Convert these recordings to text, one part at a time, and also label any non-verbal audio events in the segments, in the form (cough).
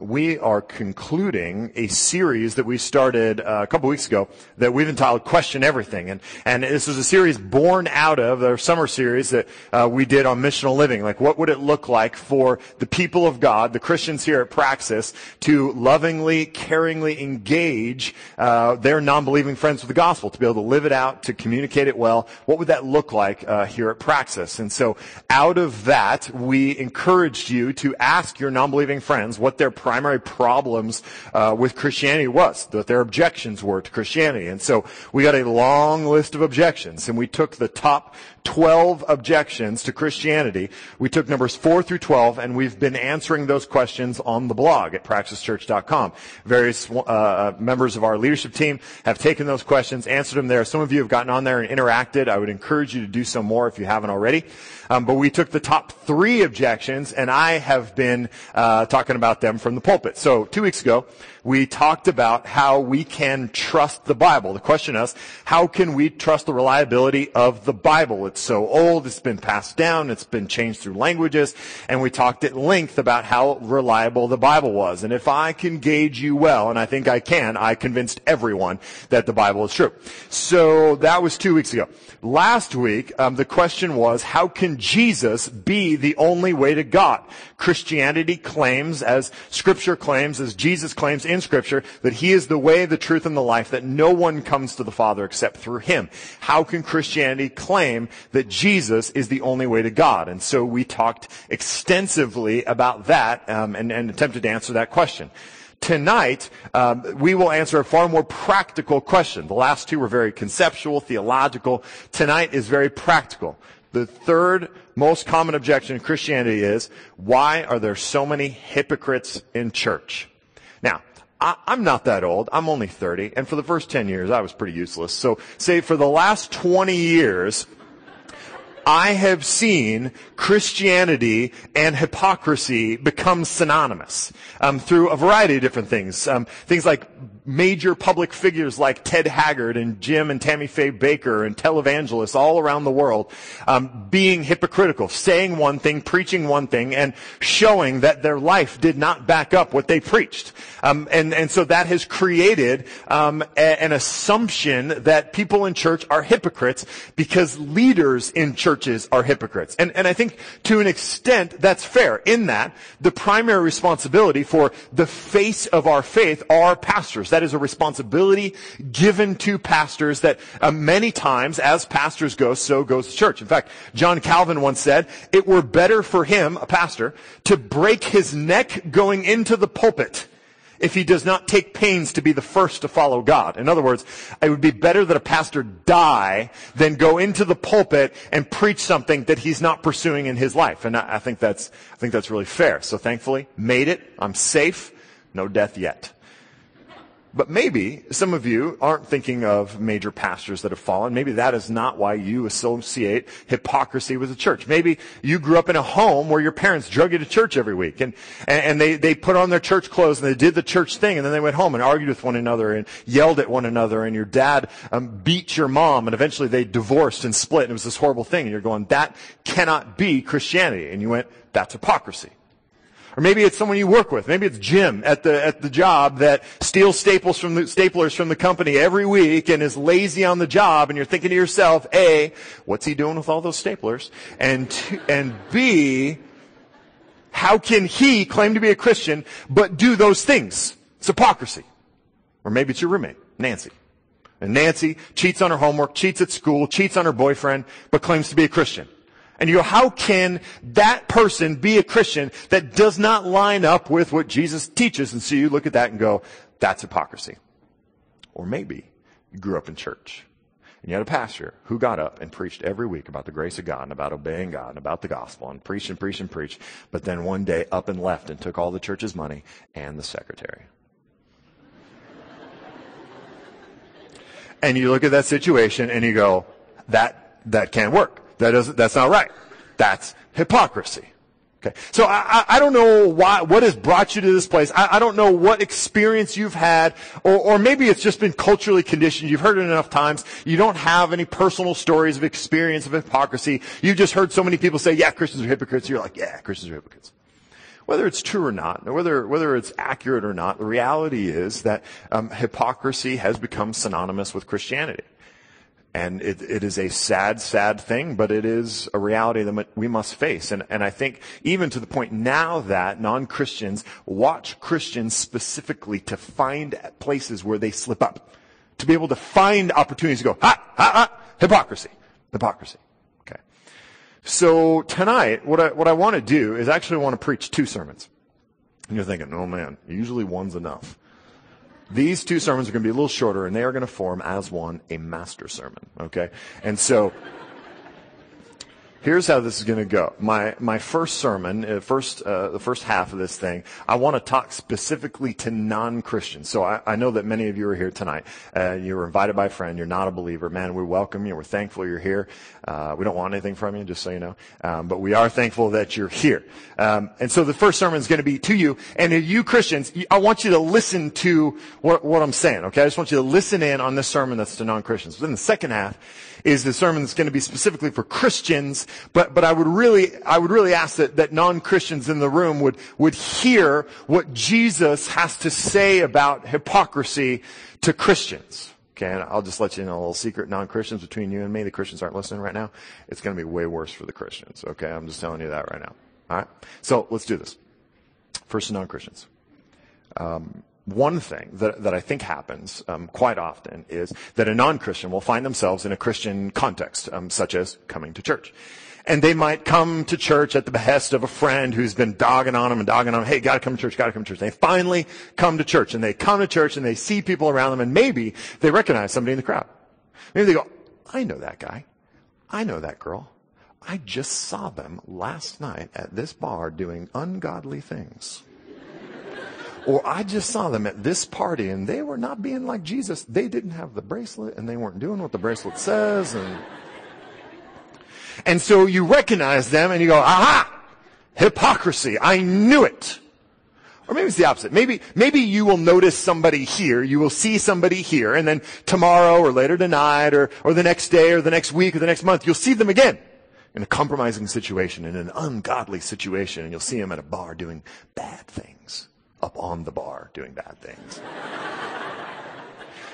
we are concluding a series that we started uh, a couple weeks ago that we've entitled Question Everything. And, and this was a series born out of our summer series that uh, we did on missional living. Like, what would it look like for the people of God, the Christians here at Praxis, to lovingly, caringly engage uh, their non-believing friends with the gospel, to be able to live it out, to communicate it well? What would that look like uh, here at Praxis? And so, out of that, we encouraged you to ask your non-believing friends what their primary problems uh, with Christianity was, what their objections were to Christianity. And so we got a long list of objections, and we took the top 12 objections to Christianity. We took numbers 4 through 12, and we've been answering those questions on the blog at praxischurch.com. Various uh, members of our leadership team have taken those questions, answered them there. Some of you have gotten on there and interacted. I would encourage you to do so more if you haven't already. Um, but we took the top three objections, and I have been uh, talking about them from the pulpit. So two weeks ago, we talked about how we can trust the Bible. The question is, how can we trust the reliability of the Bible? It's so old, it's been passed down, it's been changed through languages, and we talked at length about how reliable the Bible was. And if I can gauge you well, and I think I can, I convinced everyone that the Bible is true. So that was two weeks ago. Last week, um, the question was, how can Jesus be the only way to God? Christianity claims, as Scripture claims, as Jesus claims in Scripture, that He is the way, the truth, and the life, that no one comes to the Father except through Him. How can Christianity claim that Jesus is the only way to God? And so we talked extensively about that um, and, and attempted to answer that question. Tonight, um, we will answer a far more practical question. The last two were very conceptual, theological. Tonight is very practical. The third most common objection in Christianity is, why are there so many hypocrites in church? Now, I, am not that old. I'm only 30. And for the first 10 years, I was pretty useless. So say for the last 20 years, I have seen Christianity and hypocrisy become synonymous um, through a variety of different things. Um, things like major public figures like Ted Haggard and Jim and Tammy Faye Bakker and televangelists all around the world um, being hypocritical, saying one thing, preaching one thing, and showing that their life did not back up what they preached. Um, and, and so that has created um, a, an assumption that people in church are hypocrites because leaders in churches are hypocrites. And, and I think to an extent that's fair in that the primary responsibility for the face of our faith are pastors. That is a responsibility given to pastors that uh, many times as pastors go, so goes the church. In fact, John Calvin once said, it were better for him, a pastor, to break his neck going into the pulpit if he does not take pains to be the first to follow God. In other words, it would be better that a pastor die than go into the pulpit and preach something that he's not pursuing in his life. And I, I think that's, I think that's really fair. So thankfully, made it. I'm safe. No death yet. But maybe some of you aren't thinking of major pastors that have fallen. Maybe that is not why you associate hypocrisy with the church. Maybe you grew up in a home where your parents drug you to church every week and, and they, they put on their church clothes and they did the church thing and then they went home and argued with one another and yelled at one another and your dad um, beat your mom and eventually they divorced and split and it was this horrible thing and you're going, that cannot be Christianity. And you went, that's hypocrisy. Or maybe it's someone you work with. Maybe it's Jim at the, at the job that steals staples from the, staplers from the company every week and is lazy on the job and you're thinking to yourself, A, what's he doing with all those staplers? And, and B, how can he claim to be a Christian but do those things? It's hypocrisy. Or maybe it's your roommate, Nancy. And Nancy cheats on her homework, cheats at school, cheats on her boyfriend, but claims to be a Christian. And you go, how can that person be a Christian that does not line up with what Jesus teaches? And so you look at that and go, that's hypocrisy. Or maybe you grew up in church and you had a pastor who got up and preached every week about the grace of God and about obeying God and about the gospel and preached and preached and preached, but then one day up and left and took all the church's money and the secretary. and you look at that situation and you go, that, that can't work. That doesn't, that's not right. That's hypocrisy. Okay. So I, I don't know why, what has brought you to this place. I, I don't know what experience you've had, or, or maybe it's just been culturally conditioned. You've heard it enough times. You don't have any personal stories of experience of hypocrisy. You've just heard so many people say, yeah, Christians are hypocrites. You're like, yeah, Christians are hypocrites. whether it's true or not, whether, whether it's accurate or not, the reality is that um, hypocrisy has become synonymous with Christianity. And it, it is a sad, sad thing, but it is a reality that we must face. And, and I think even to the point now that non-Christians watch Christians specifically to find places where they slip up. To be able to find opportunities to go, ha, ha, ha, hypocrisy, hypocrisy. Okay. So tonight, what I, what I want to do is actually want to preach two sermons. And you're thinking, oh man, usually one's enough. These two sermons are going to be a little shorter and they are going to form as one a master sermon. Okay. And so here's how this is going to go. My my first sermon, uh, first uh, the first half of this thing, I want to talk specifically to non-Christians. So I, I, know that many of you are here tonight. Uh, you were invited by a friend. You're not a believer, man. We welcome you. We're thankful you're here. Uh, we don't want anything from you, just so you know. Um, but we are thankful that you're here. Um, and so the first sermon is going to be to you. And to you Christians, I want you to listen to what, what I'm saying. Okay, I just want you to listen in on this sermon that's to non-Christians. But then the second half is the sermon that's going to be specifically for Christians, but, but I would really, I would really ask that, that non-Christians in the room would, would hear what Jesus has to say about hypocrisy to Christians. Okay, and I'll just let you know a little secret, non-Christians between you and me, the Christians aren't listening right now. It's to be way worse for the Christians. Okay, I'm just telling you that right now. Alright? So, let's do this. First, non-Christians. Um, one thing that, that I think happens um, quite often is that a non-Christian will find themselves in a Christian context, um, such as coming to church. And they might come to church at the behest of a friend who's been dogging on them and dogging on them. Hey, gotta come to church, gotta come to church. And They finally come to church and they come to church and they see people around them and maybe they recognize somebody in the crowd. Maybe they go, I know that guy. I know that girl. I just saw them last night at this bar doing ungodly things. Or I just saw them at this party and they were not being like Jesus. They didn't have the bracelet and they weren't doing what the bracelet says and and so you recognize them and you go, aha! Hypocrisy. I knew it. Or maybe it's the opposite. Maybe, maybe you will notice somebody here, you will see somebody here, and then tomorrow or later tonight or, or the next day or the next week or the next month, you'll see them again in a compromising situation, in an ungodly situation, and you'll see them at a bar doing bad things up on the bar doing bad things.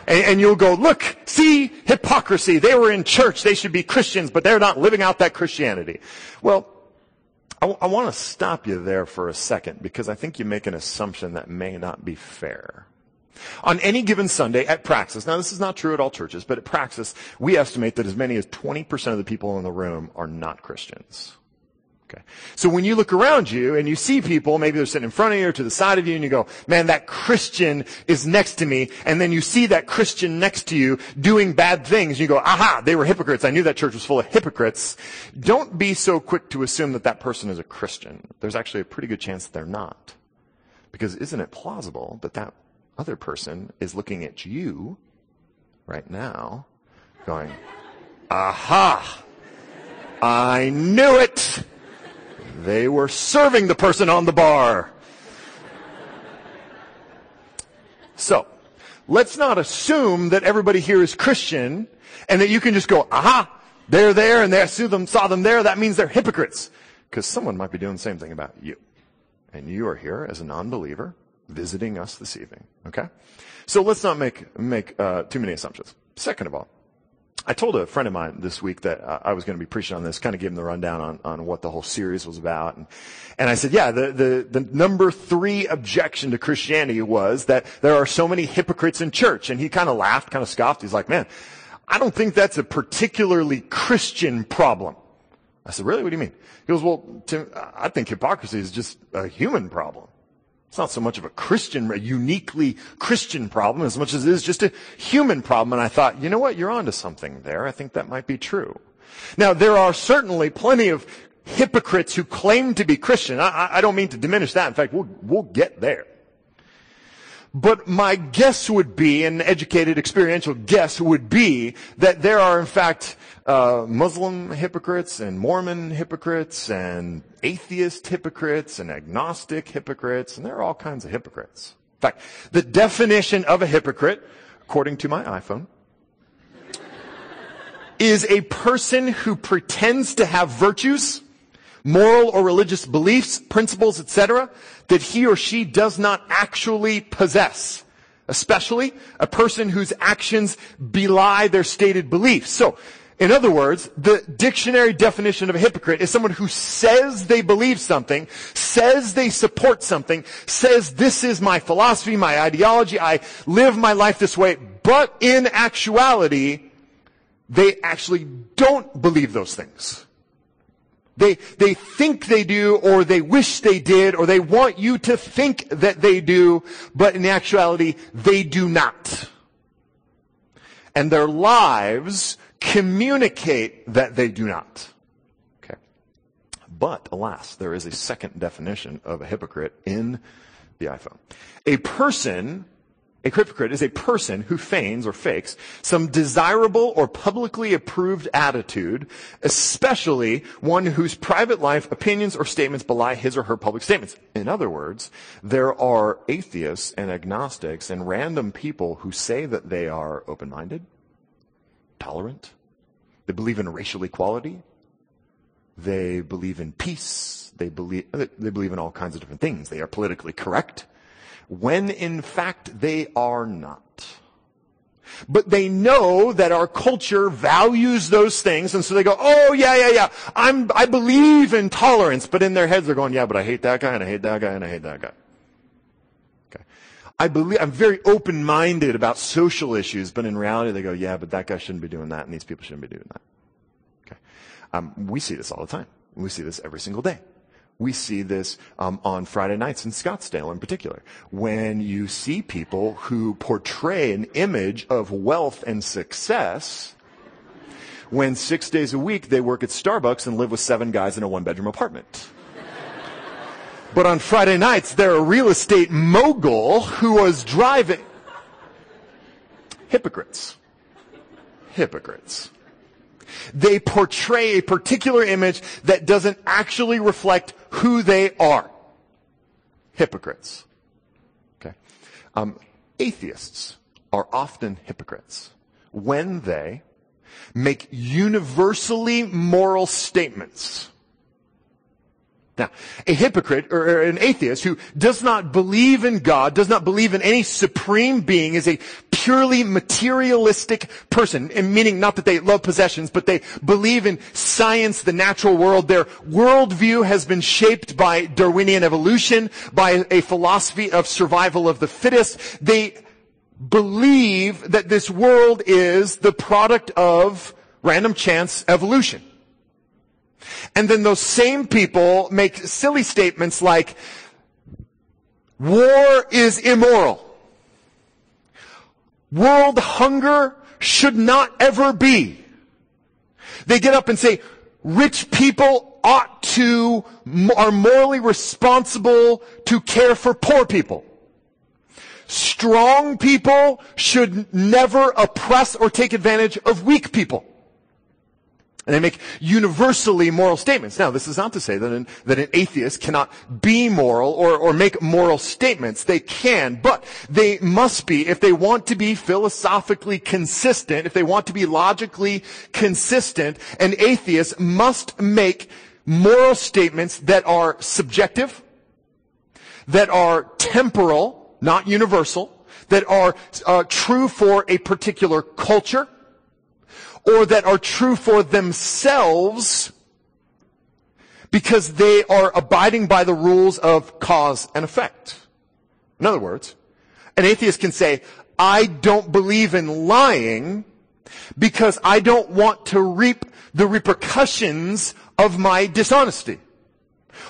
and, and, you'll go, look, see, hypocrisy. They were in church. They should be Christians, but they're not living out that Christianity. Well, I, I want to stop you there for a second because I think you make an assumption that may not be fair. On any given Sunday at Praxis, now this is not true at all churches, but at Praxis, we estimate that as many as 20% of the people in the room are not Christians. Okay. So when you look around you and you see people, maybe they're sitting in front of you or to the side of you and you go, man, that Christian is next to me. And then you see that Christian next to you doing bad things. And you go, aha, they were hypocrites. I knew that church was full of hypocrites. Don't be so quick to assume that that person is a Christian. There's actually a pretty good chance that they're not. Because isn't it plausible that that other person is looking at you right now going, aha, I knew it. They were serving the person on the bar. So, let's not assume that everybody here is Christian and that you can just go, aha, they're there and they saw them, saw them there. That means they're hypocrites. Because someone might be doing the same thing about you. And you are here as a non-believer visiting us this evening. Okay? So let's not make, make, uh, too many assumptions. Second of all, I told a friend of mine this week that uh, I was going to be preaching on this, kind of gave him the rundown on, on what the whole series was about. And, and I said, yeah, the, the, the number three objection to Christianity was that there are so many hypocrites in church. And he kind of laughed, kind of scoffed. He's like, man, I don't think that's a particularly Christian problem. I said, really? What do you mean? He goes, well, Tim, I think hypocrisy is just a human problem. It's not so much of a Christian, a uniquely Christian problem as much as it is just a human problem. And I thought, you know what? You're onto something there. I think that might be true. Now, there are certainly plenty of hypocrites who claim to be Christian. I, I don't mean to diminish that. In fact, we'll, we'll get there. But my guess would be, an educated, experiential guess would be, that there are in fact uh, Muslim hypocrites and Mormon hypocrites and atheist hypocrites and agnostic hypocrites, and there are all kinds of hypocrites. In fact, the definition of a hypocrite, according to my iPhone, is a person who pretends to have virtues moral or religious beliefs, principles, etc., that he or she does not actually possess. Especially a person whose actions belie their stated beliefs. So, in other words, the dictionary definition of a hypocrite is someone who says they believe something, says they support something, says this is my philosophy, my ideology, I live my life this way, but in actuality, they actually don't believe those things. They, they think they do, or they wish they did, or they want you to think that they do, but in actuality, they do not. And their lives communicate that they do not. Okay. But alas, there is a second definition of a hypocrite in the iPhone. A person a hypocrite is a person who feigns or fakes some desirable or publicly approved attitude, especially one whose private life, opinions, or statements belie his or her public statements. In other words, there are atheists and agnostics and random people who say that they are open-minded, tolerant, they believe in racial equality, they believe in peace, they believe, uh, they believe in all kinds of different things. They are politically correct when in fact they are not. But they know that our culture values those things, and so they go, oh yeah, yeah, yeah, I'm, I believe in tolerance, but in their heads they're going, yeah, but I hate that guy, and I hate that guy, and I hate that guy. I believe, I'm very open-minded about social issues, but in reality they go, yeah, but that guy shouldn't be doing that, and these people shouldn't be doing that. Okay. Um, we see this all the time. We see this every single day. We see this um, on Friday nights in Scottsdale in particular, when you see people who portray an image of wealth and success when six days a week they work at Starbucks and live with seven guys in a one bedroom apartment. But on Friday nights, they're a real estate mogul who was driving. Hypocrites. Hypocrites. They portray a particular image that doesn't actually reflect who they are. Hypocrites. Okay. Um, atheists are often hypocrites when they make universally moral statements now, a hypocrite or an atheist who does not believe in God, does not believe in any supreme being is a purely materialistic person, meaning not that they love possessions, but they believe in science, the natural world. Their worldview has been shaped by Darwinian evolution, by a philosophy of survival of the fittest. They believe that this world is the product of random chance evolution. And then those same people make silly statements like, war is immoral. World hunger should not ever be. They get up and say, rich people ought to, are morally responsible to care for poor people. Strong people should never oppress or take advantage of weak people. And they make universally moral statements. Now, this is not to say that an, that an atheist cannot be moral or, or make moral statements. They can, but they must be, if they want to be philosophically consistent, if they want to be logically consistent, an atheist must make moral statements that are subjective, that are temporal, not universal, that are uh, true for a particular culture, or that are true for themselves because they are abiding by the rules of cause and effect. In other words, an atheist can say, I don't believe in lying because I don't want to reap the repercussions of my dishonesty.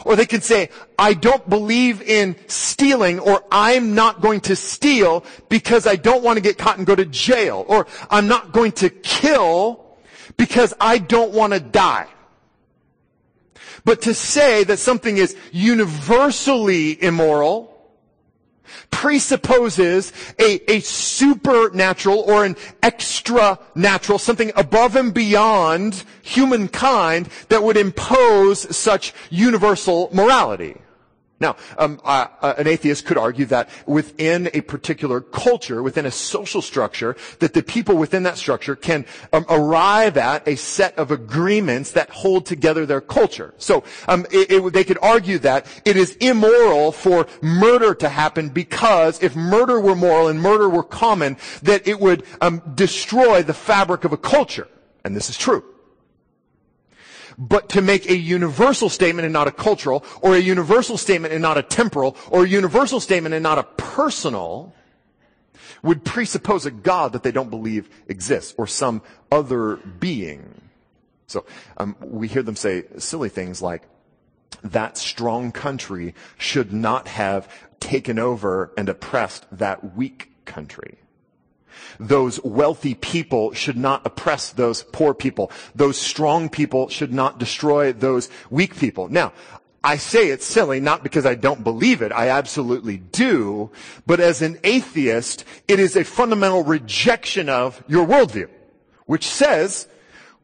Or they can say, I don't believe in stealing or I'm not going to steal because I don't want to get caught and go to jail. Or I'm not going to kill because I don't want to die. But to say that something is universally immoral presupposes a, a supernatural or an extra natural, something above and beyond humankind that would impose such universal morality. Now, um, uh, uh, an atheist could argue that within a particular culture, within a social structure, that the people within that structure can um, arrive at a set of agreements that hold together their culture. So um, it, it, they could argue that it is immoral for murder to happen because if murder were moral and murder were common, that it would um, destroy the fabric of a culture. And this is true but to make a universal statement and not a cultural, or a universal statement and not a temporal, or a universal statement and not a personal, would presuppose a God that they don't believe exists, or some other being. So um, we hear them say silly things like, that strong country should not have taken over and oppressed that weak country. Those wealthy people should not oppress those poor people. Those strong people should not destroy those weak people. Now, I say it's silly, not because I don't believe it. I absolutely do. But as an atheist, it is a fundamental rejection of your worldview, which says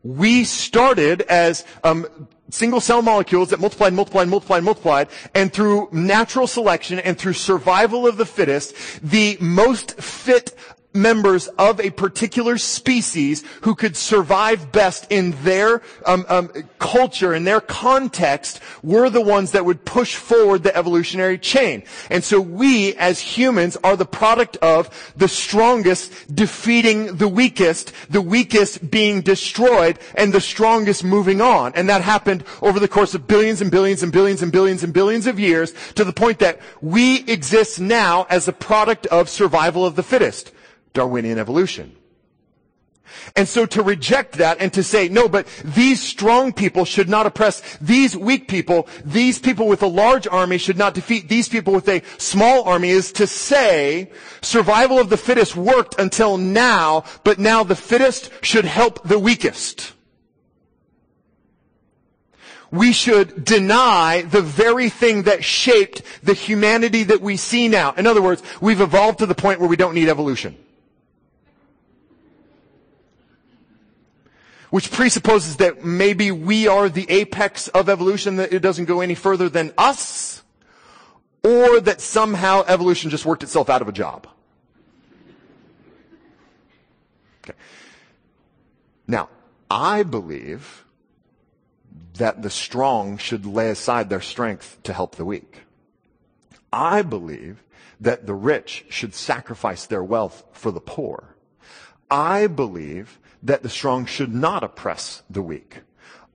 we started as um, single cell molecules that multiplied, multiplied, multiplied, multiplied, and through natural selection and through survival of the fittest, the most fit members of a particular species who could survive best in their um, um, culture, in their context, were the ones that would push forward the evolutionary chain. And so we, as humans, are the product of the strongest defeating the weakest, the weakest being destroyed, and the strongest moving on. And that happened over the course of billions and billions and billions and billions and billions of years to the point that we exist now as a product of survival of the fittest. Darwinian evolution. And so to reject that and to say, no, but these strong people should not oppress these weak people, these people with a large army should not defeat these people with a small army is to say survival of the fittest worked until now, but now the fittest should help the weakest. We should deny the very thing that shaped the humanity that we see now. In other words, we've evolved to the point where we don't need evolution. Which presupposes that maybe we are the apex of evolution, that it doesn't go any further than us, or that somehow evolution just worked itself out of a job. Okay. Now, I believe that the strong should lay aside their strength to help the weak. I believe that the rich should sacrifice their wealth for the poor. I believe that the strong should not oppress the weak.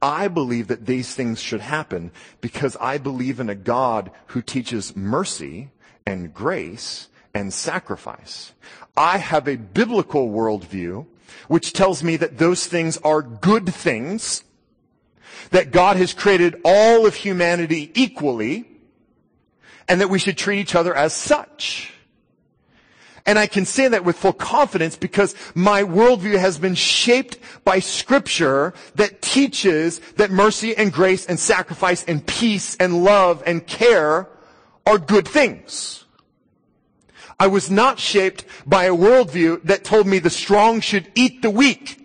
I believe that these things should happen because I believe in a God who teaches mercy and grace and sacrifice. I have a biblical worldview which tells me that those things are good things, that God has created all of humanity equally, and that we should treat each other as such. And I can say that with full confidence because my worldview has been shaped by scripture that teaches that mercy and grace and sacrifice and peace and love and care are good things. I was not shaped by a worldview that told me the strong should eat the weak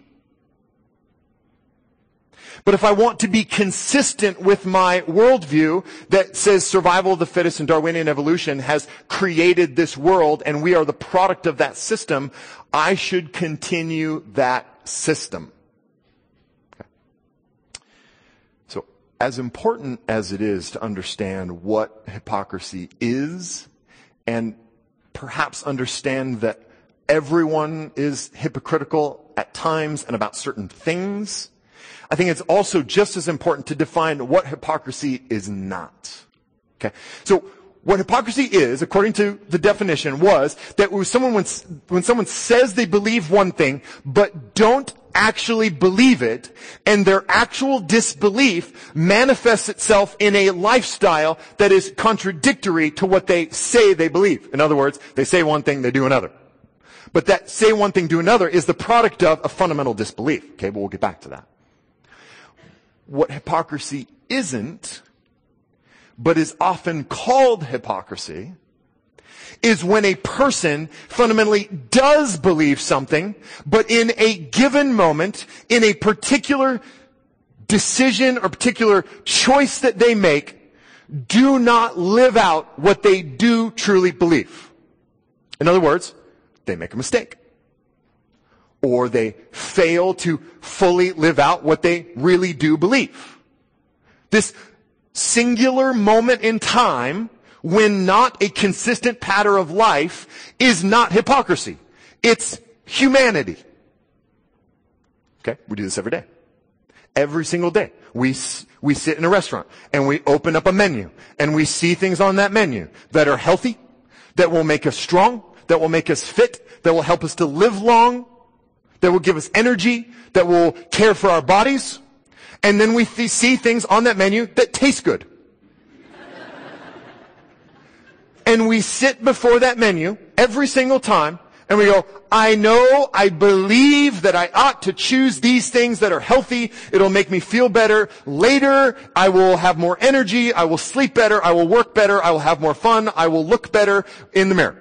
but if I want to be consistent with my worldview that says survival of the fittest and Darwinian evolution has created this world and we are the product of that system, I should continue that system. Okay. So as important as it is to understand what hypocrisy is and perhaps understand that everyone is hypocritical at times and about certain things, I think it's also just as important to define what hypocrisy is not. Okay. So what hypocrisy is, according to the definition, was that when someone, when, when someone says they believe one thing, but don't actually believe it, and their actual disbelief manifests itself in a lifestyle that is contradictory to what they say they believe. In other words, they say one thing, they do another. But that say one thing, do another is the product of a fundamental disbelief. Okay, but we'll get back to that what hypocrisy isn't, but is often called hypocrisy, is when a person fundamentally does believe something, but in a given moment, in a particular decision or particular choice that they make, do not live out what they do truly believe. In other words, they make a mistake. Or they fail to fully live out what they really do believe. This singular moment in time when not a consistent pattern of life is not hypocrisy. It's humanity. Okay? We do this every day. Every single day. We, we sit in a restaurant and we open up a menu and we see things on that menu that are healthy, that will make us strong, that will make us fit, that will help us to live long, that will give us energy, that will care for our bodies. And then we th- see things on that menu that taste good. and we sit before that menu every single time and we go, I know, I believe that I ought to choose these things that are healthy. It'll make me feel better. Later, I will have more energy. I will sleep better. I will work better. I will have more fun. I will look better in the mirror.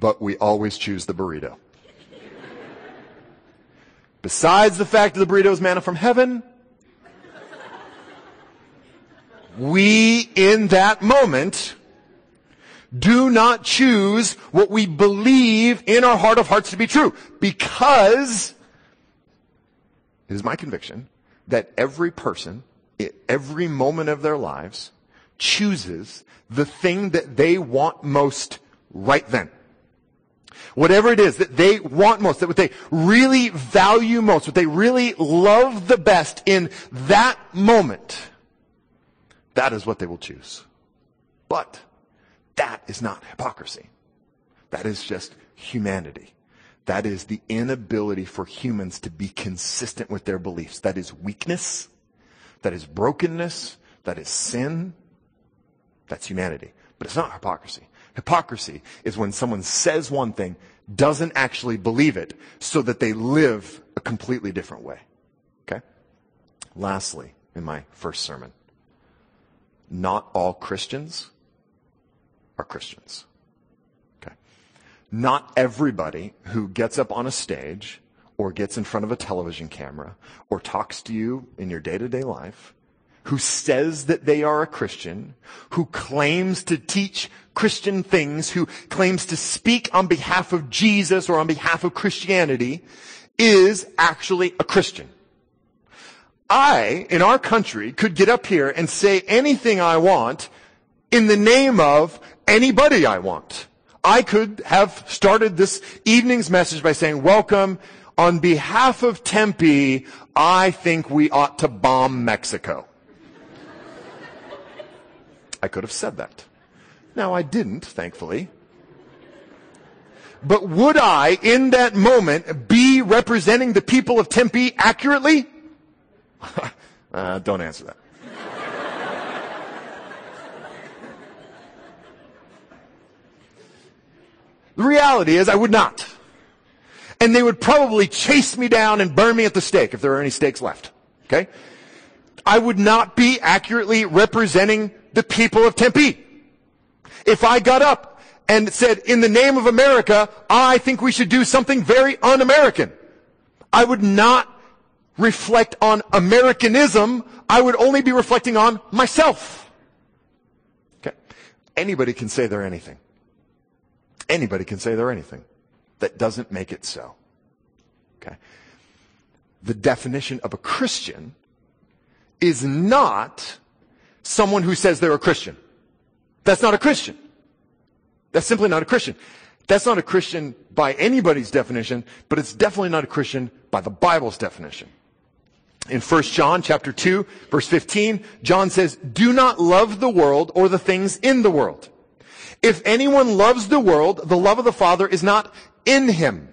But we always choose the burrito. Besides the fact that the burrito is manna from heaven, we in that moment do not choose what we believe in our heart of hearts to be true because it is my conviction that every person, every moment of their lives, chooses the thing that they want most right then. Whatever it is that they want most, that what they really value most, what they really love the best in that moment, that is what they will choose. But that is not hypocrisy. That is just humanity. That is the inability for humans to be consistent with their beliefs. That is weakness. That is brokenness. That is sin. That's humanity. But it's not hypocrisy. Hypocrisy is when someone says one thing, doesn't actually believe it, so that they live a completely different way. Okay? Lastly, in my first sermon, not all Christians are Christians. Okay. Not everybody who gets up on a stage or gets in front of a television camera or talks to you in your day to day life, who says that they are a Christian, who claims to teach Christian things, who claims to speak on behalf of Jesus or on behalf of Christianity, is actually a Christian. I, in our country, could get up here and say anything I want in the name of anybody I want. I could have started this evening's message by saying, welcome. On behalf of Tempe, I think we ought to bomb Mexico. I could have said that. Now I didn't, thankfully. But would I, in that moment, be representing the people of Tempe accurately? (laughs) uh, don't answer that. The reality is I would not. And they would probably chase me down and burn me at the stake if there are any stakes left. Okay? I would not be accurately representing the people of Tempe. If I got up and said, in the name of America, I think we should do something very un-American. I would not reflect on Americanism. I would only be reflecting on myself. Okay. Anybody can say they're anything. Anybody can say they're anything. That doesn't make it so. Okay? The definition of a Christian is not someone who says they're a Christian. That's not a Christian. That's simply not a Christian. That's not a Christian by anybody's definition, but it's definitely not a Christian by the Bible's definition. In 1 John chapter 2, verse 15, John says, Do not love the world or the things in the world. If anyone loves the world, the love of the Father is not in him.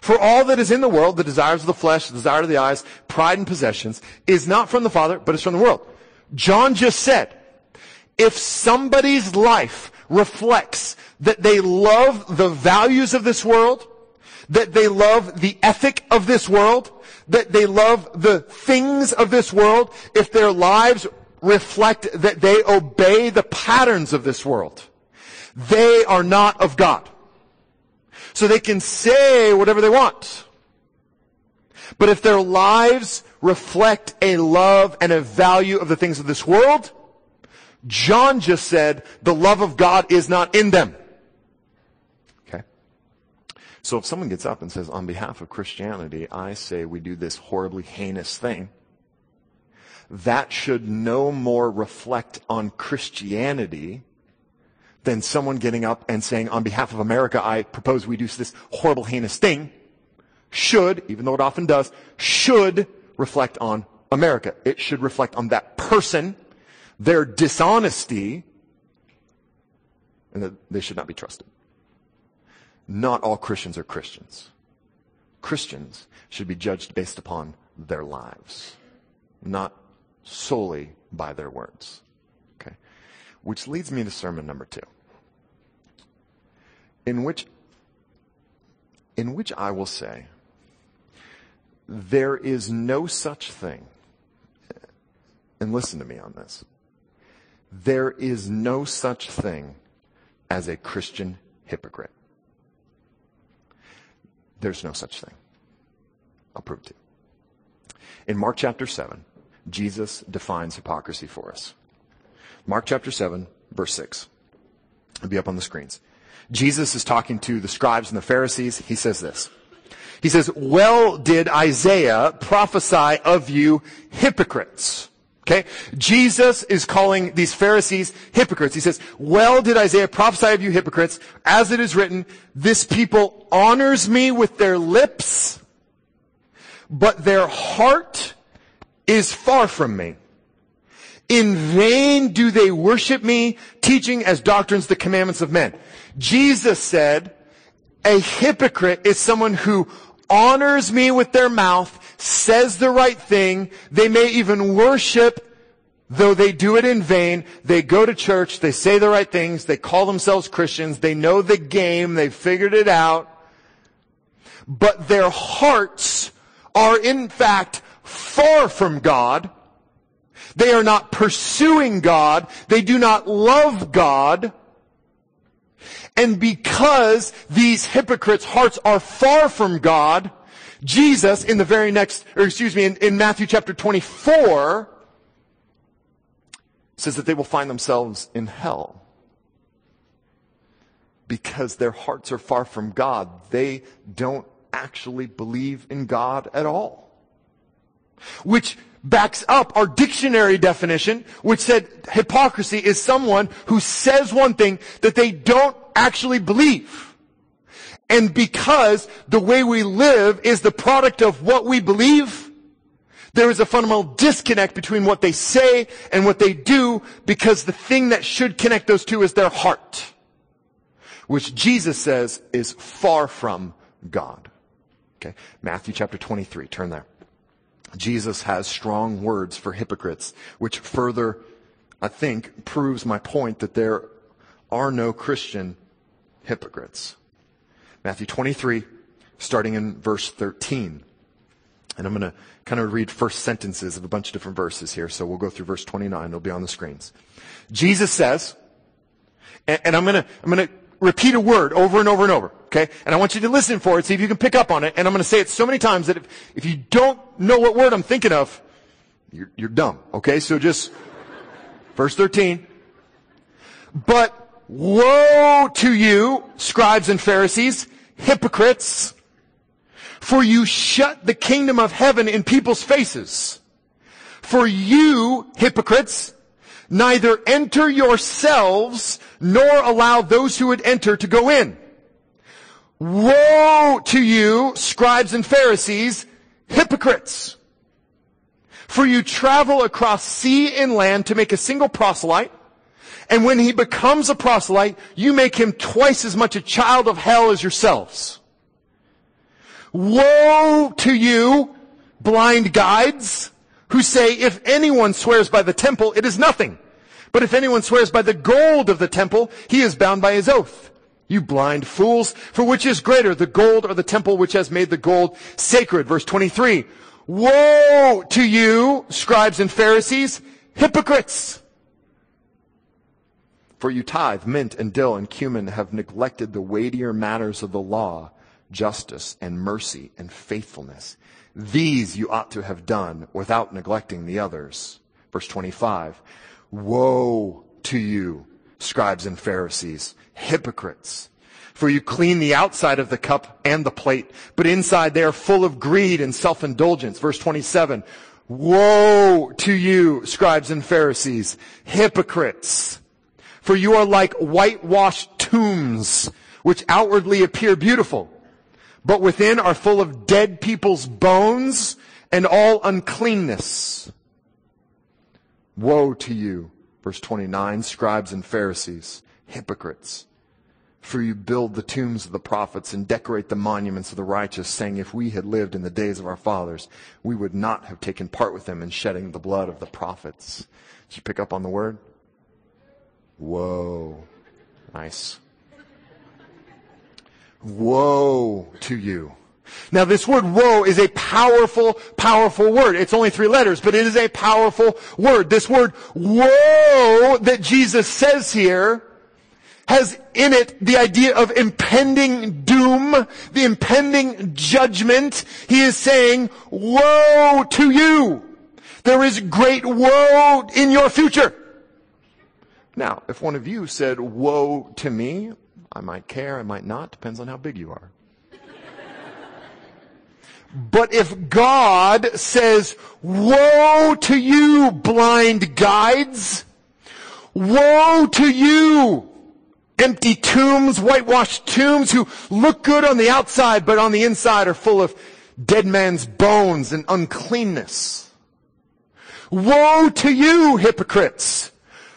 For all that is in the world, the desires of the flesh, the desire of the eyes, pride and possessions, is not from the Father, but is from the world. John just said, if somebody's life reflects that they love the values of this world, that they love the ethic of this world, that they love the things of this world, if their lives reflect that they obey the patterns of this world, they are not of God. So they can say whatever they want. But if their lives reflect a love and a value of the things of this world, John just said the love of God is not in them. Okay? So if someone gets up and says, on behalf of Christianity, I say we do this horribly heinous thing, that should no more reflect on Christianity than someone getting up and saying, on behalf of America, I propose we do this horrible, heinous thing, should, even though it often does, should reflect on America. It should reflect on that person, their dishonesty, and that they should not be trusted. Not all Christians are Christians. Christians should be judged based upon their lives, not solely by their words. Okay? Which leads me to sermon number two, in which, in which I will say, there is no such thing, and listen to me on this, there is no such thing as a Christian hypocrite. There's no such thing. I'll prove it to you. In Mark chapter 7, Jesus defines hypocrisy for us. Mark chapter 7, verse 6. It'll be up on the screens. Jesus is talking to the scribes and the Pharisees. He says this. He says, well did Isaiah prophesy of you hypocrites. Okay? Jesus is calling these Pharisees hypocrites. He says, well did Isaiah prophesy of you hypocrites, as it is written, this people honors me with their lips, but their heart is far from me. In vain do they worship me, teaching as doctrines the commandments of men. Jesus said, a hypocrite is someone who honors me with their mouth, says the right thing. They may even worship, though they do it in vain. They go to church, they say the right things, they call themselves Christians, they know the game, they figured it out. But their hearts are in fact far from God. They are not pursuing God. They do not love God. And because these hypocrites' hearts are far from God, Jesus in the very next, or excuse me, in, in, Matthew chapter 24, says that they will find themselves in hell. Because their hearts are far from God. They don't actually believe in God at all which backs up our dictionary definition, which said hypocrisy is someone who says one thing that they don't actually believe. And because the way we live is the product of what we believe, there is a fundamental disconnect between what they say and what they do because the thing that should connect those two is their heart, which Jesus says is far from God. Okay. Matthew chapter 23. Turn there. Jesus has strong words for hypocrites, which further, I think, proves my point that there are no Christian hypocrites. Matthew 23, starting in verse 13. And I'm going to kind of read first sentences of a bunch of different verses here. So we'll go through verse 29. It'll be on the screens. Jesus says, and, and I'm going to, I'm going to repeat a word over and over and over. Okay? And I want you to listen for it, see if you can pick up on it. And I'm going to say it so many times that if, if you don't know what word I'm thinking of, you're, you're dumb. Okay? So just, verse 13. But woe to you, scribes and Pharisees, hypocrites, for you shut the kingdom of heaven in people's faces. For you, hypocrites, neither enter yourselves nor allow those who would enter to go in. Woe to you, scribes and Pharisees, hypocrites! For you travel across sea and land to make a single proselyte, and when he becomes a proselyte, you make him twice as much a child of hell as yourselves. Woe to you, blind guides, who say, if anyone swears by the temple, it is nothing. But if anyone swears by the gold of the temple, he is bound by his oath. You blind fools, for which is greater, the gold or the temple which has made the gold sacred? Verse 23. Woe to you, scribes and Pharisees, hypocrites! For you tithe, mint and dill and cumin have neglected the weightier matters of the law, justice and mercy and faithfulness. These you ought to have done without neglecting the others. Verse 25. Woe to you, scribes and Pharisees, hypocrites! For you clean the outside of the cup and the plate, but inside they are full of greed and self-indulgence. Verse 27. Woe to you, scribes and Pharisees, hypocrites! For you are like whitewashed tombs, which outwardly appear beautiful, but within are full of dead people's bones and all uncleanness. Woe to you, verse 29, scribes and Pharisees, hypocrites! For you build the tombs of the prophets and decorate the monuments of the righteous, saying, If we had lived in the days of our fathers, we would not have taken part with them in shedding the blood of the prophets. Did you pick up on the word? Whoa. Nice. Woe to you. Now this word woe is a powerful, powerful word. It's only three letters, but it is a powerful word. This word woe that Jesus says here has in it the idea of impending doom, the impending judgment. He is saying, woe to you. There is great woe in your future. Now, if one of you said, woe to me, I might care, I might not, depends on how big you are. But if God says, woe to you, blind guides, woe to you, empty tombs, whitewashed tombs who look good on the outside, but on the inside are full of dead man's bones and uncleanness. Woe to you, hypocrites,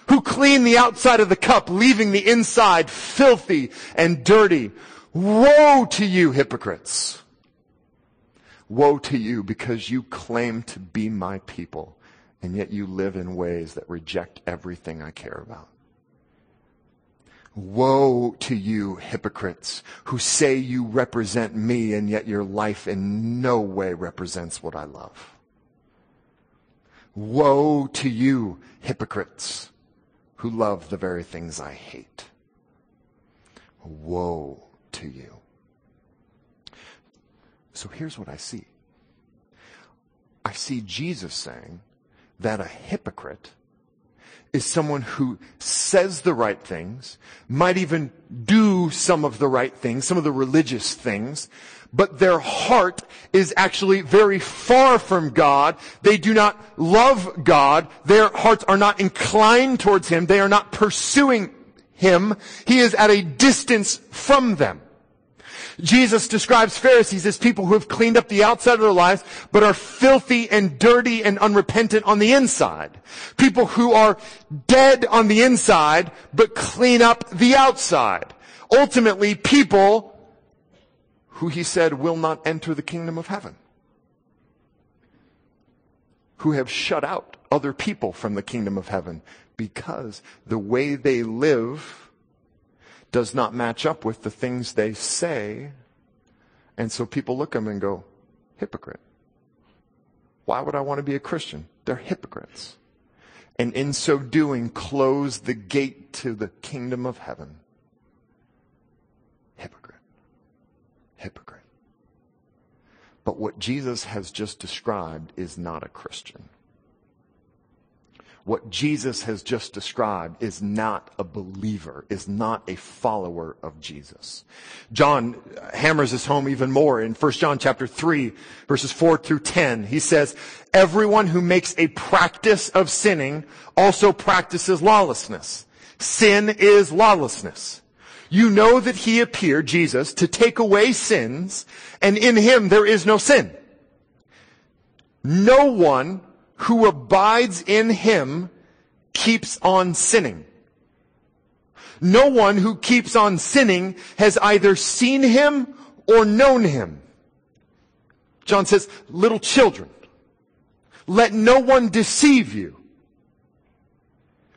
who clean the outside of the cup, leaving the inside filthy and dirty. Woe to you, hypocrites. Woe to you because you claim to be my people, and yet you live in ways that reject everything I care about. Woe to you, hypocrites, who say you represent me and yet your life in no way represents what I love. Woe to you, hypocrites, who love the very things I hate. Woe to you. So here's what I see. I see Jesus saying that a hypocrite is someone who says the right things, might even do some of the right things, some of the religious things, but their heart is actually very far from God. They do not love God. Their hearts are not inclined towards Him. They are not pursuing Him. He is at a distance from them. Jesus describes Pharisees as people who have cleaned up the outside of their lives, but are filthy and dirty and unrepentant on the inside. People who are dead on the inside, but clean up the outside. Ultimately, people who he said will not enter the kingdom of heaven. Who have shut out other people from the kingdom of heaven because the way they live does not match up with the things they say. And so people look at them and go, hypocrite. Why would I want to be a Christian? They're hypocrites. And in so doing, close the gate to the kingdom of heaven. Hypocrite. Hypocrite. But what Jesus has just described is not a Christian what Jesus has just described is not a believer, is not a follower of Jesus. John hammers this home even more in 1 John chapter 3 verses 4 through 10. He says, everyone who makes a practice of sinning also practices lawlessness. Sin is lawlessness. You know that he appeared, Jesus, to take away sins, and in him there is no sin. No one who abides in him keeps on sinning. No one who keeps on sinning has either seen him or known him. John says, little children, let no one deceive you.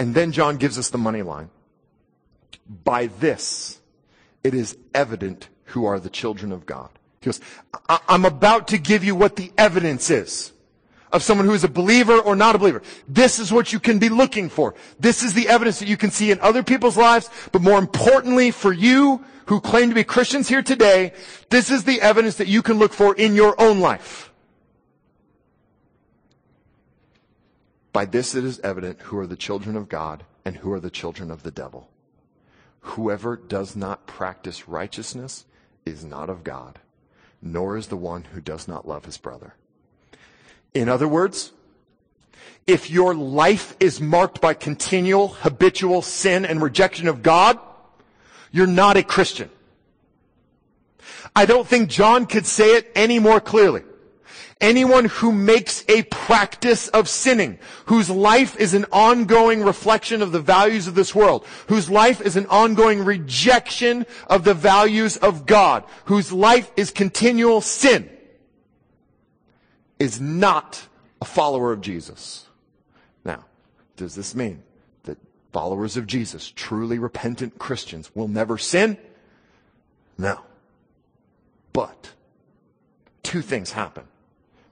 And then John gives us the money line. By this, it is evident who are the children of God. He goes, I'm about to give you what the evidence is of someone who is a believer or not a believer. This is what you can be looking for. This is the evidence that you can see in other people's lives, but more importantly for you who claim to be Christians here today, this is the evidence that you can look for in your own life. By this it is evident who are the children of God and who are the children of the devil. Whoever does not practice righteousness is not of God, nor is the one who does not love his brother. In other words, if your life is marked by continual habitual sin and rejection of God, you're not a Christian. I don't think John could say it any more clearly. Anyone who makes a practice of sinning, whose life is an ongoing reflection of the values of this world, whose life is an ongoing rejection of the values of God, whose life is continual sin, is not a follower of Jesus. Now, does this mean that followers of Jesus, truly repentant Christians, will never sin? No. But, two things happen.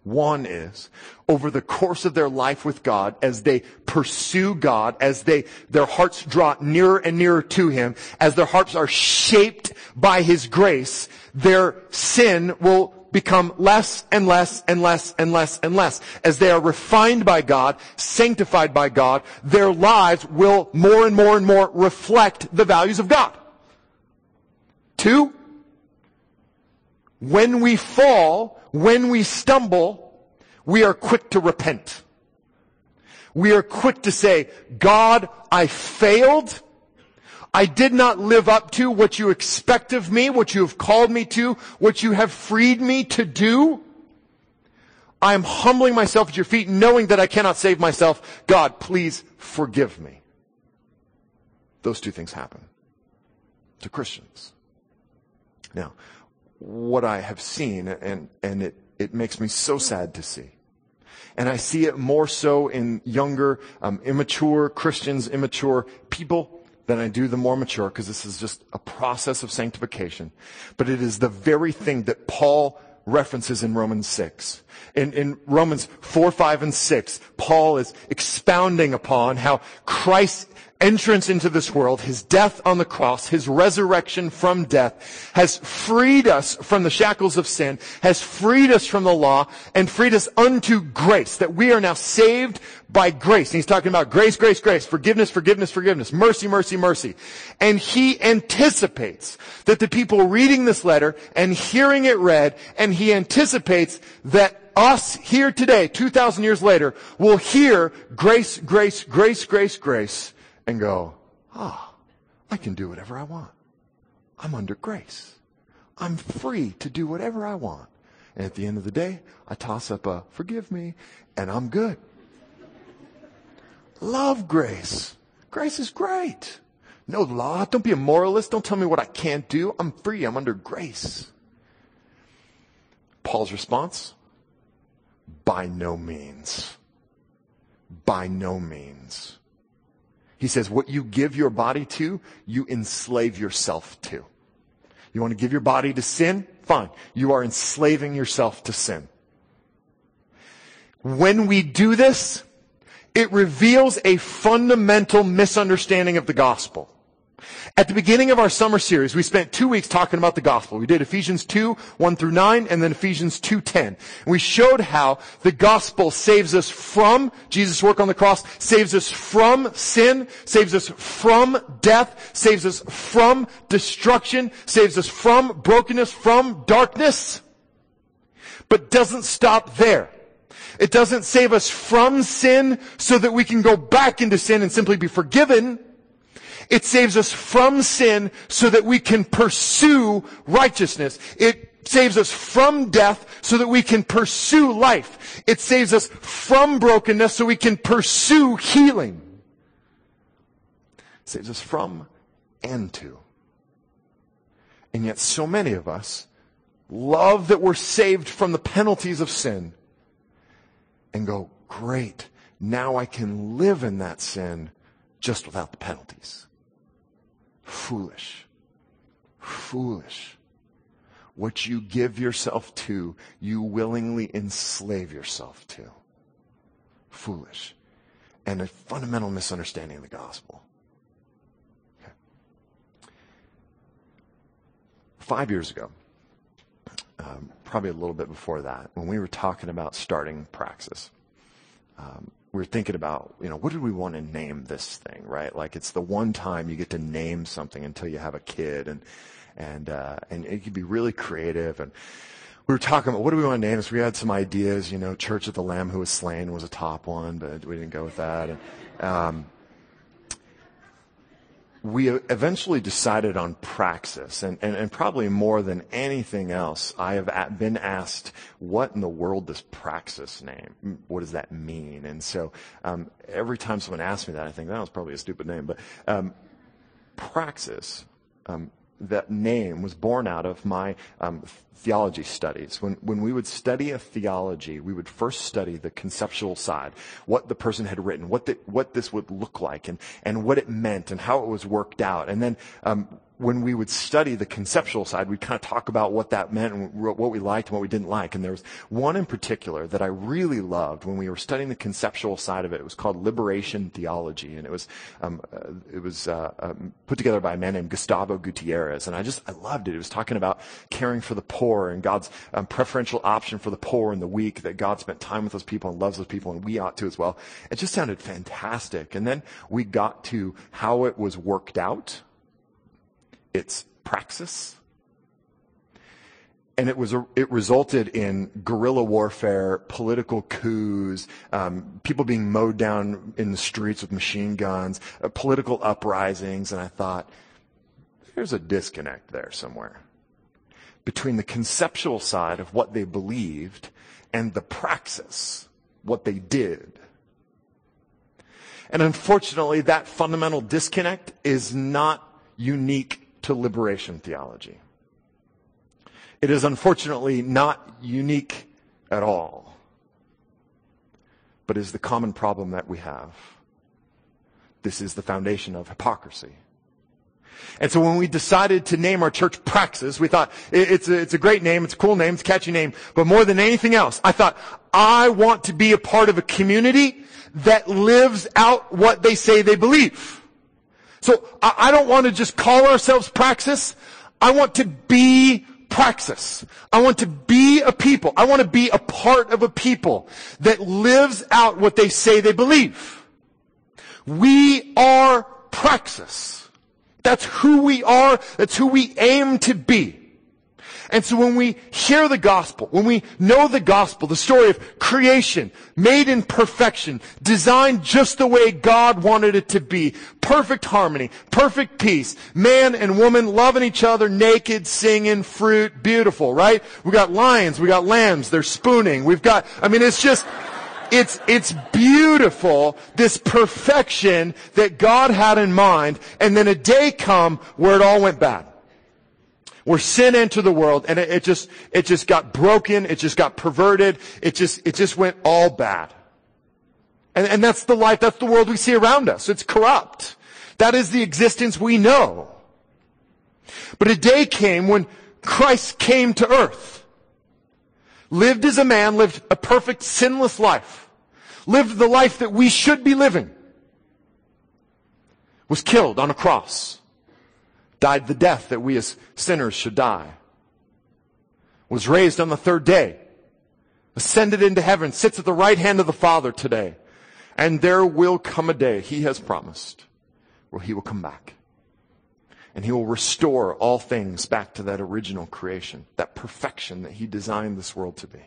One is, over the course of their life with God, as they pursue God, as they, their hearts draw nearer and nearer to Him, as their hearts are shaped by His grace, their sin will become less and less and less and less and less. As they are refined by God, sanctified by God, their lives will more and more and more reflect the values of God. Two, when we fall, when we stumble, we are quick to repent. We are quick to say, God, I failed. I did not live up to what you expect of me, what you have called me to, what you have freed me to do. I am humbling myself at your feet, knowing that I cannot save myself. God, please forgive me. Those two things happen to Christians. Now, what I have seen, and, and it, it makes me so sad to see. And I see it more so in younger, um, immature Christians, immature people than I do the more mature, because this is just a process of sanctification. But it is the very thing that Paul references in Romans 6. In, in Romans 4, 5, and 6, Paul is expounding upon how Christ's entrance into this world, his death on the cross, his resurrection from death, has freed us from the shackles of sin, has freed us from the law, and freed us unto grace, that we are now saved by grace. And he's talking about grace, grace, grace, forgiveness, forgiveness, forgiveness, mercy, mercy, mercy. And he anticipates that the people reading this letter and hearing it read, and he anticipates that us here today, 2,000 years later, will hear grace, grace, grace, grace, grace, and go, ah, I can do whatever I want. I'm under grace. I'm free to do whatever I want. And at the end of the day, I toss up a forgive me and I'm good. Love grace. Grace is great. No law. Don't be a moralist. Don't tell me what I can't do. I'm free. I'm under grace. Paul's response? By no means. By no means. He says, what you give your body to, you enslave yourself to. You want to give your body to sin? Fine. You are enslaving yourself to sin. When we do this, it reveals a fundamental misunderstanding of the gospel. At the beginning of our summer series, we spent two weeks talking about the gospel. We did Ephesians 2, 1 through 9, and then Ephesians 2, 10. We showed how the gospel saves us from Jesus' work on the cross, saves us from sin, saves us from death, saves us from destruction, saves us from brokenness, from darkness, but doesn't stop there. It doesn't save us from sin so that we can go back into sin and simply be forgiven. It saves us from sin so that we can pursue righteousness. It saves us from death so that we can pursue life. It saves us from brokenness so we can pursue healing. It saves us from and to. And yet so many of us love that we're saved from the penalties of sin and go, great, now I can live in that sin just without the penalties. Foolish. Foolish. What you give yourself to, you willingly enslave yourself to. Foolish. And a fundamental misunderstanding of the gospel. Okay. Five years ago, um, probably a little bit before that, when we were talking about starting Praxis, um, we were thinking about, you know, what did we want to name this thing, right? Like it's the one time you get to name something until you have a kid, and and uh, and it could be really creative. And we were talking about what do we want to name this. We had some ideas, you know, Church of the Lamb who was slain was a top one, but we didn't go with that. And, um, we eventually decided on praxis, and, and, and, probably more than anything else, I have been asked, what in the world does praxis name? What does that mean? And so um, every time someone asks me that, I think that was probably a stupid name. But um, praxis um, that name was born out of my um, theology studies. When, when we would study a theology, we would first study the conceptual side, what the person had written, what, the, what this would look like, and, and what it meant, and how it was worked out. And then um, when we would study the conceptual side, we'd kind of talk about what that meant and what we liked and what we didn't like. And there was one in particular that I really loved when we were studying the conceptual side of it. It was called liberation theology, and it was um, uh, it was uh, um, put together by a man named Gustavo Gutierrez. And I just I loved it. It was talking about caring for the poor and God's um, preferential option for the poor and the weak. That God spent time with those people and loves those people, and we ought to as well. It just sounded fantastic. And then we got to how it was worked out its praxis. And it was it resulted in guerrilla warfare, political coups, um, people being mowed down in the streets with machine guns, uh, political uprisings, and I thought, there's a disconnect there somewhere between the conceptual side of what they believed and the praxis, what they did. And unfortunately, that fundamental disconnect is not unique to liberation theology. It is unfortunately not unique at all, but is the common problem that we have. This is the foundation of hypocrisy. And so when we decided to name our church Praxis, we thought it's a, it's a great name, it's a cool name, it's a catchy name, but more than anything else, I thought I want to be a part of a community that lives out what they say they believe. So I, I don't want to just call ourselves praxis. I want to be praxis. I want to be a people. I want to be a part of a people that lives out what they say they believe. We are praxis. That's who we are. That's who we aim to be. And so when we hear the gospel, when we know the gospel, the story of creation, made in perfection, designed just the way God wanted it to be, perfect harmony, perfect peace, man and woman loving each other, naked, singing, fruit, beautiful, right? We got lions, we got lambs, they're spooning, we've got, I mean, it's just, it's, it's beautiful, this perfection that God had in mind, and then a day come where it all went bad where sin entered the world and it, it, just, it just got broken. It just got perverted. It just, it just went all bad. And, and that's the life, that's the world we see around us. It's corrupt. That is the existence we know. But a day came when Christ came to earth, lived as a man, lived a perfect sinless life, lived the life that we should be living, was killed on a cross died the death that we as sinners should die, was raised on the third day, ascended into heaven, sits at the right hand of the Father today. And there will come a day, he has promised, where he will come back. And he will restore all things back to that original creation, that perfection that he designed this world to be.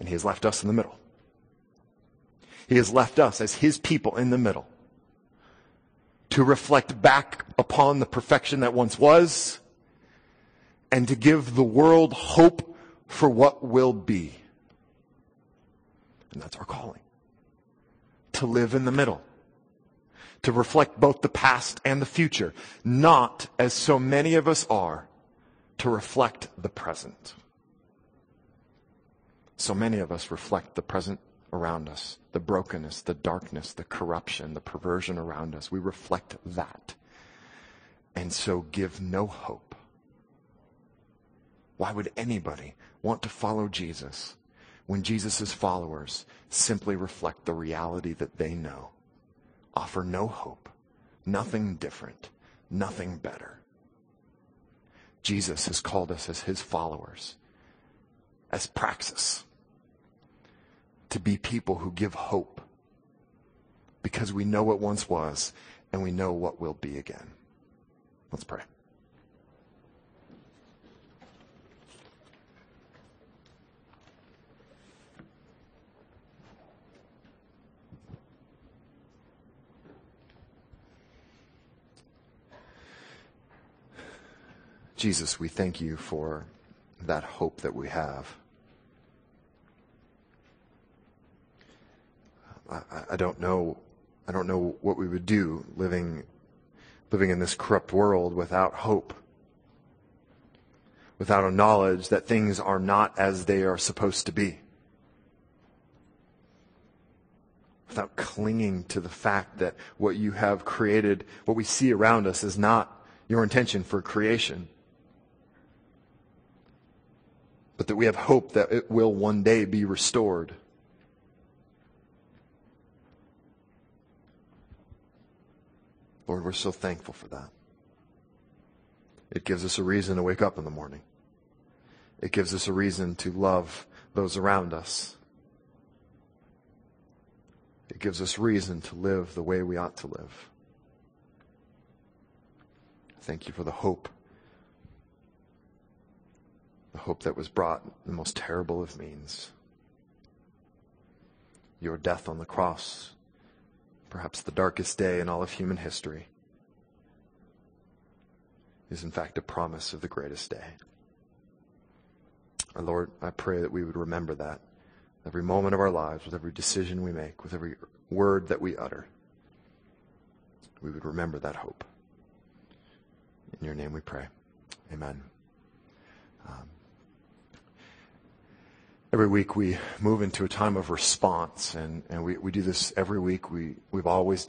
And he has left us in the middle. He has left us as his people in the middle to reflect back upon the perfection that once was and to give the world hope for what will be. And that's our calling. To live in the middle. To reflect both the past and the future. Not, as so many of us are, to reflect the present. So many of us reflect the present around us, the brokenness, the darkness, the corruption, the perversion around us. We reflect that. And so give no hope. Why would anybody want to follow Jesus when Jesus' followers simply reflect the reality that they know, offer no hope, nothing different, nothing better? Jesus has called us as his followers, as praxis, to be people who give hope because we know what once was and we know what will be again. Let's pray. Jesus, we thank you for that hope that we have. I, I, don't know. I don't know what we would do living, living in this corrupt world without hope, without a knowledge that things are not as they are supposed to be, without clinging to the fact that what you have created, what we see around us, is not your intention for creation. but that we have hope that it will one day be restored. Lord, we're so thankful for that. It gives us a reason to wake up in the morning. It gives us a reason to love those around us. It gives us reason to live the way we ought to live. Thank you for the hope the hope that was brought in the most terrible of means. Your death on the cross, perhaps the darkest day in all of human history, is in fact a promise of the greatest day. Our Lord, I pray that we would remember that every moment of our lives, with every decision we make, with every word that we utter. We would remember that hope. In your name we pray. Amen. Um, Every week we move into a time of response, and, and we, we do this every week. We, we've always